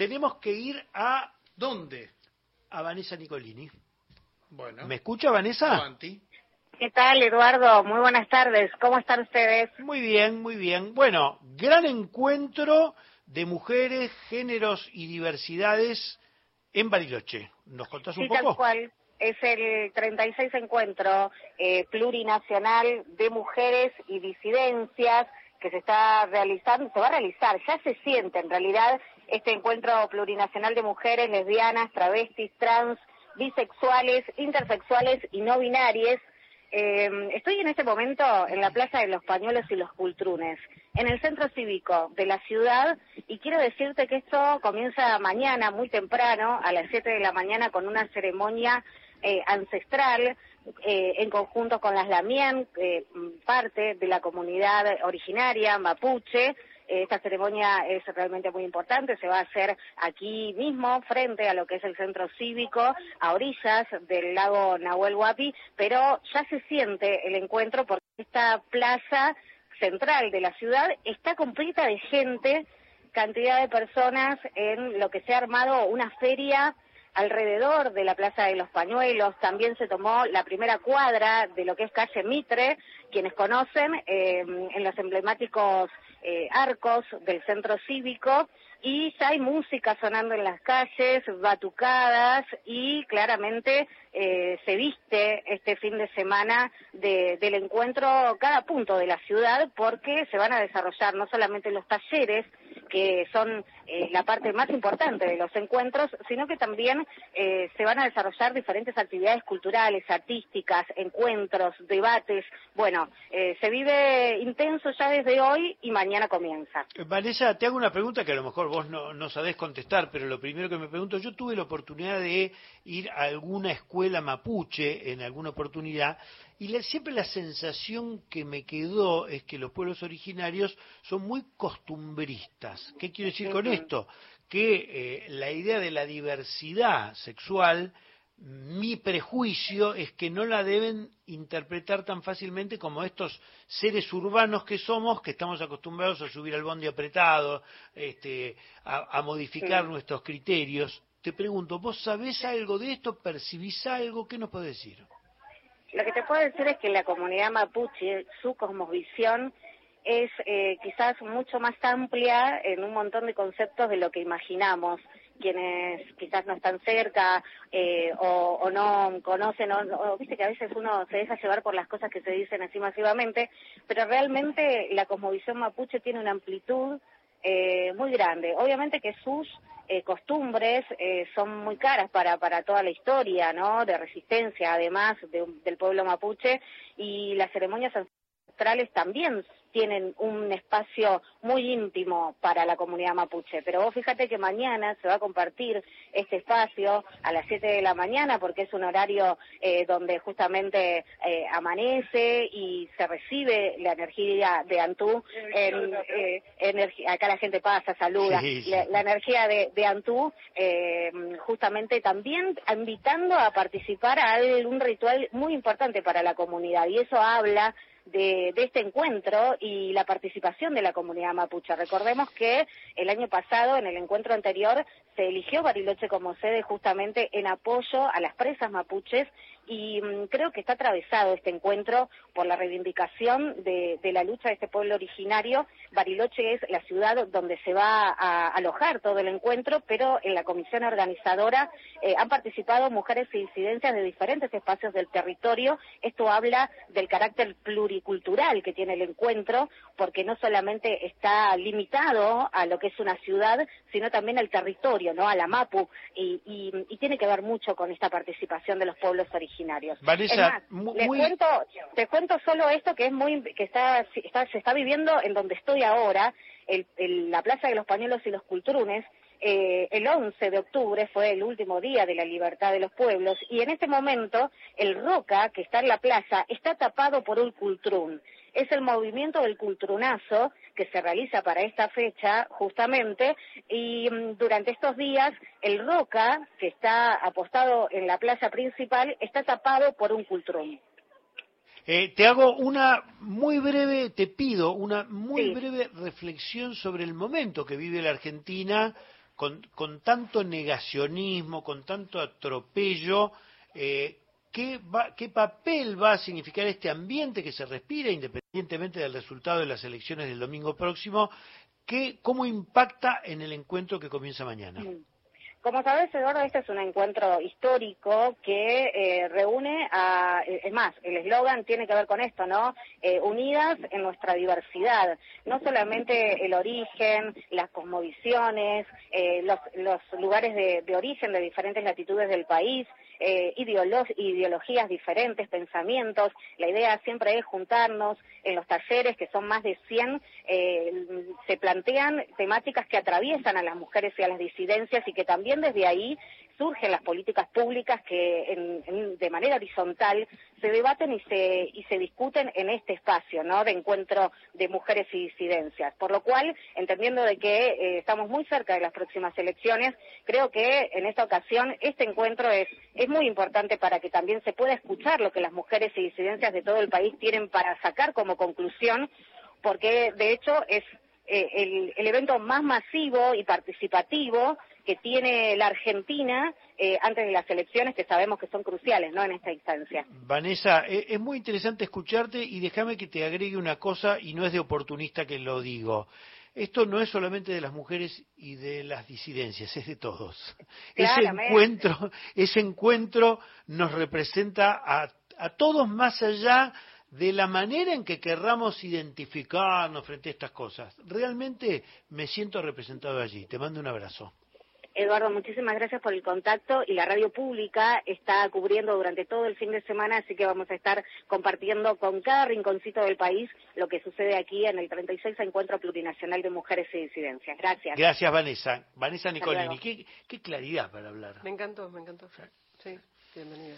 tenemos que ir a... ¿Dónde? A Vanessa Nicolini. Bueno. ¿Me escucha Vanessa? Avanti. ¿Qué tal, Eduardo? Muy buenas tardes. ¿Cómo están ustedes? Muy bien, muy bien. Bueno, gran encuentro de mujeres, géneros y diversidades en Bariloche. ¿Nos contás un sí, poco? tal cual. Es el 36 encuentro eh, plurinacional de mujeres y disidencias que se está realizando, se va a realizar, ya se siente en realidad este encuentro plurinacional de mujeres lesbianas, travestis, trans, bisexuales, intersexuales y no binarias. Eh, estoy en este momento en la Plaza de los Pañuelos y los Cultrunes, en el centro cívico de la ciudad, y quiero decirte que esto comienza mañana, muy temprano, a las 7 de la mañana, con una ceremonia eh, ancestral eh, en conjunto con las Lamien, eh, parte de la comunidad originaria mapuche. Esta ceremonia es realmente muy importante, se va a hacer aquí mismo, frente a lo que es el centro cívico, a orillas del lago Nahuel Huapi, pero ya se siente el encuentro porque esta plaza central de la ciudad está completa de gente, cantidad de personas en lo que se ha armado una feria alrededor de la Plaza de los Pañuelos. También se tomó la primera cuadra de lo que es calle Mitre, quienes conocen, eh, en los emblemáticos eh, arcos del centro cívico. Y ya hay música sonando en las calles, batucadas y claramente eh, se viste este fin de semana de, del encuentro cada punto de la ciudad porque se van a desarrollar no solamente los talleres, que son eh, la parte más importante de los encuentros, sino que también eh, se van a desarrollar diferentes actividades culturales, artísticas, encuentros, debates. Bueno, eh, se vive intenso ya desde hoy y mañana comienza. Vanessa, te hago una pregunta que a lo mejor vos no sabés contestar, pero lo primero que me pregunto, yo tuve la oportunidad de ir a alguna escuela mapuche en alguna oportunidad y la, siempre la sensación que me quedó es que los pueblos originarios son muy costumbristas. ¿Qué quiero decir con esto? Que eh, la idea de la diversidad sexual, mi prejuicio es que no la deben interpretar tan fácilmente como estos seres urbanos que somos, que estamos acostumbrados a subir al bondi apretado, este, a, a modificar Sí. nuestros criterios. Te pregunto, ¿vos sabés algo de esto? ¿Percibís algo? ¿Qué nos podés decir? Lo que te puedo decir es que la comunidad mapuche, su cosmovisión es eh, quizás mucho más amplia en un montón de conceptos de lo que imaginamos. Quienes quizás no están cerca eh, o, o no conocen, o, o viste que a veces uno se deja llevar por las cosas que se dicen así masivamente, pero realmente la cosmovisión mapuche tiene una amplitud eh, muy grande. Obviamente que sus eh, costumbres eh, son muy caras para, para toda la historia, ¿no? De resistencia, además de- del pueblo mapuche, y las ceremonias ancestrales también tienen un espacio muy íntimo para la comunidad mapuche. Pero vos fíjate que mañana se va a compartir este espacio a las 7 de la mañana porque es un horario eh, donde justamente eh, amanece y se recibe la energía de Antú. En, eh, acá la gente pasa, saluda. Sí, sí. La, la energía de, de Antú, eh, justamente también invitando a participar a un ritual muy importante para la comunidad. Y eso habla de, de este encuentro y la participación de la comunidad mapuche. Recordemos que el año pasado, en el encuentro anterior, se eligió Bariloche como sede justamente en apoyo a las presas mapuches y mm, creo que está atravesado este encuentro por la reivindicación de, la lucha de este pueblo originario. Bariloche es la ciudad donde se va a alojar todo el encuentro, pero en la comisión organizadora eh, han participado mujeres e incidencias de diferentes espacios del territorio. Esto habla del carácter pluricultural que tiene el encuentro, porque no solamente está limitado a lo que es una ciudad, sino también al territorio, ¿no? A la MAPU, y- y tiene que ver mucho con esta participación de los pueblos originarios. Vanessa, Es más, muy- cuento, te cuento solo esto que es muy, que está, está- se está viviendo en donde estoy ahora, el- el- la Plaza de los Pañuelos y los Cultrunes, eh, el 11 de octubre fue el último día de la libertad de los pueblos y en este momento el Roca, que está en la plaza, está tapado por un cultrún. Es el movimiento del cultrunazo que se realiza para esta fecha justamente y mm, durante estos días el Roca, que está apostado en la plaza principal, está tapado por un cultrún. Eh, te hago una muy breve, te pido una muy Sí. breve reflexión sobre el momento que vive la Argentina con, con tanto negacionismo, con tanto atropello, eh, ¿qué, ¿qué papel va a significar este ambiente que se respira, independientemente del resultado de las elecciones del domingo próximo? ¿Qué, ¿Cómo impacta en el encuentro que comienza mañana? Como sabes, Eduardo, este es un encuentro histórico que eh, reúne a, eh, es más, el eslogan tiene que ver con esto, ¿no? Eh, unidas en nuestra diversidad. No solamente el origen, las cosmovisiones, los, los, lugares de, origen de diferentes latitudes del país, ideologías diferentes, pensamientos. La idea siempre es juntarnos en los talleres, que son más de 100, se plantean temáticas que atraviesan a las mujeres y a las disidencias y que también desde ahí surgen las políticas públicas que de manera horizontal se debaten y se, y se discuten en este espacio ¿no? de encuentro de mujeres y disidencias. Por lo cual, entendiendo de que eh, estamos muy cerca de las próximas elecciones, creo que en esta ocasión este encuentro es, es muy importante para que también se pueda escuchar lo que las mujeres y disidencias de todo el país tienen para sacar como conclusión, porque de hecho es eh, el, el evento más masivo y participativo que tiene la Argentina eh, antes de las elecciones, que sabemos que son cruciales ¿no? en esta instancia. Vanessa, e, es muy interesante escucharte y déjame que te agregue una cosa, y no es de oportunista que lo digo. Esto no es solamente de las mujeres y de las disidencias, es de todos. Ese encuentro, ese encuentro nos representa a, a todos más allá de la manera en que querramos identificarnos frente a estas cosas. Realmente me siento representado allí. Te mando un abrazo. Eduardo, muchísimas gracias por el contacto y la radio pública está cubriendo durante todo el fin de semana, así que vamos a estar compartiendo con cada rinconcito del país lo que sucede aquí en el 36 Encuentro Plurinacional de Mujeres y Disidencias. Gracias. Gracias, Vanessa. Vanessa Nicolini. Qué, qué claridad para hablar. Me encantó, me encantó. Sí, bienvenida.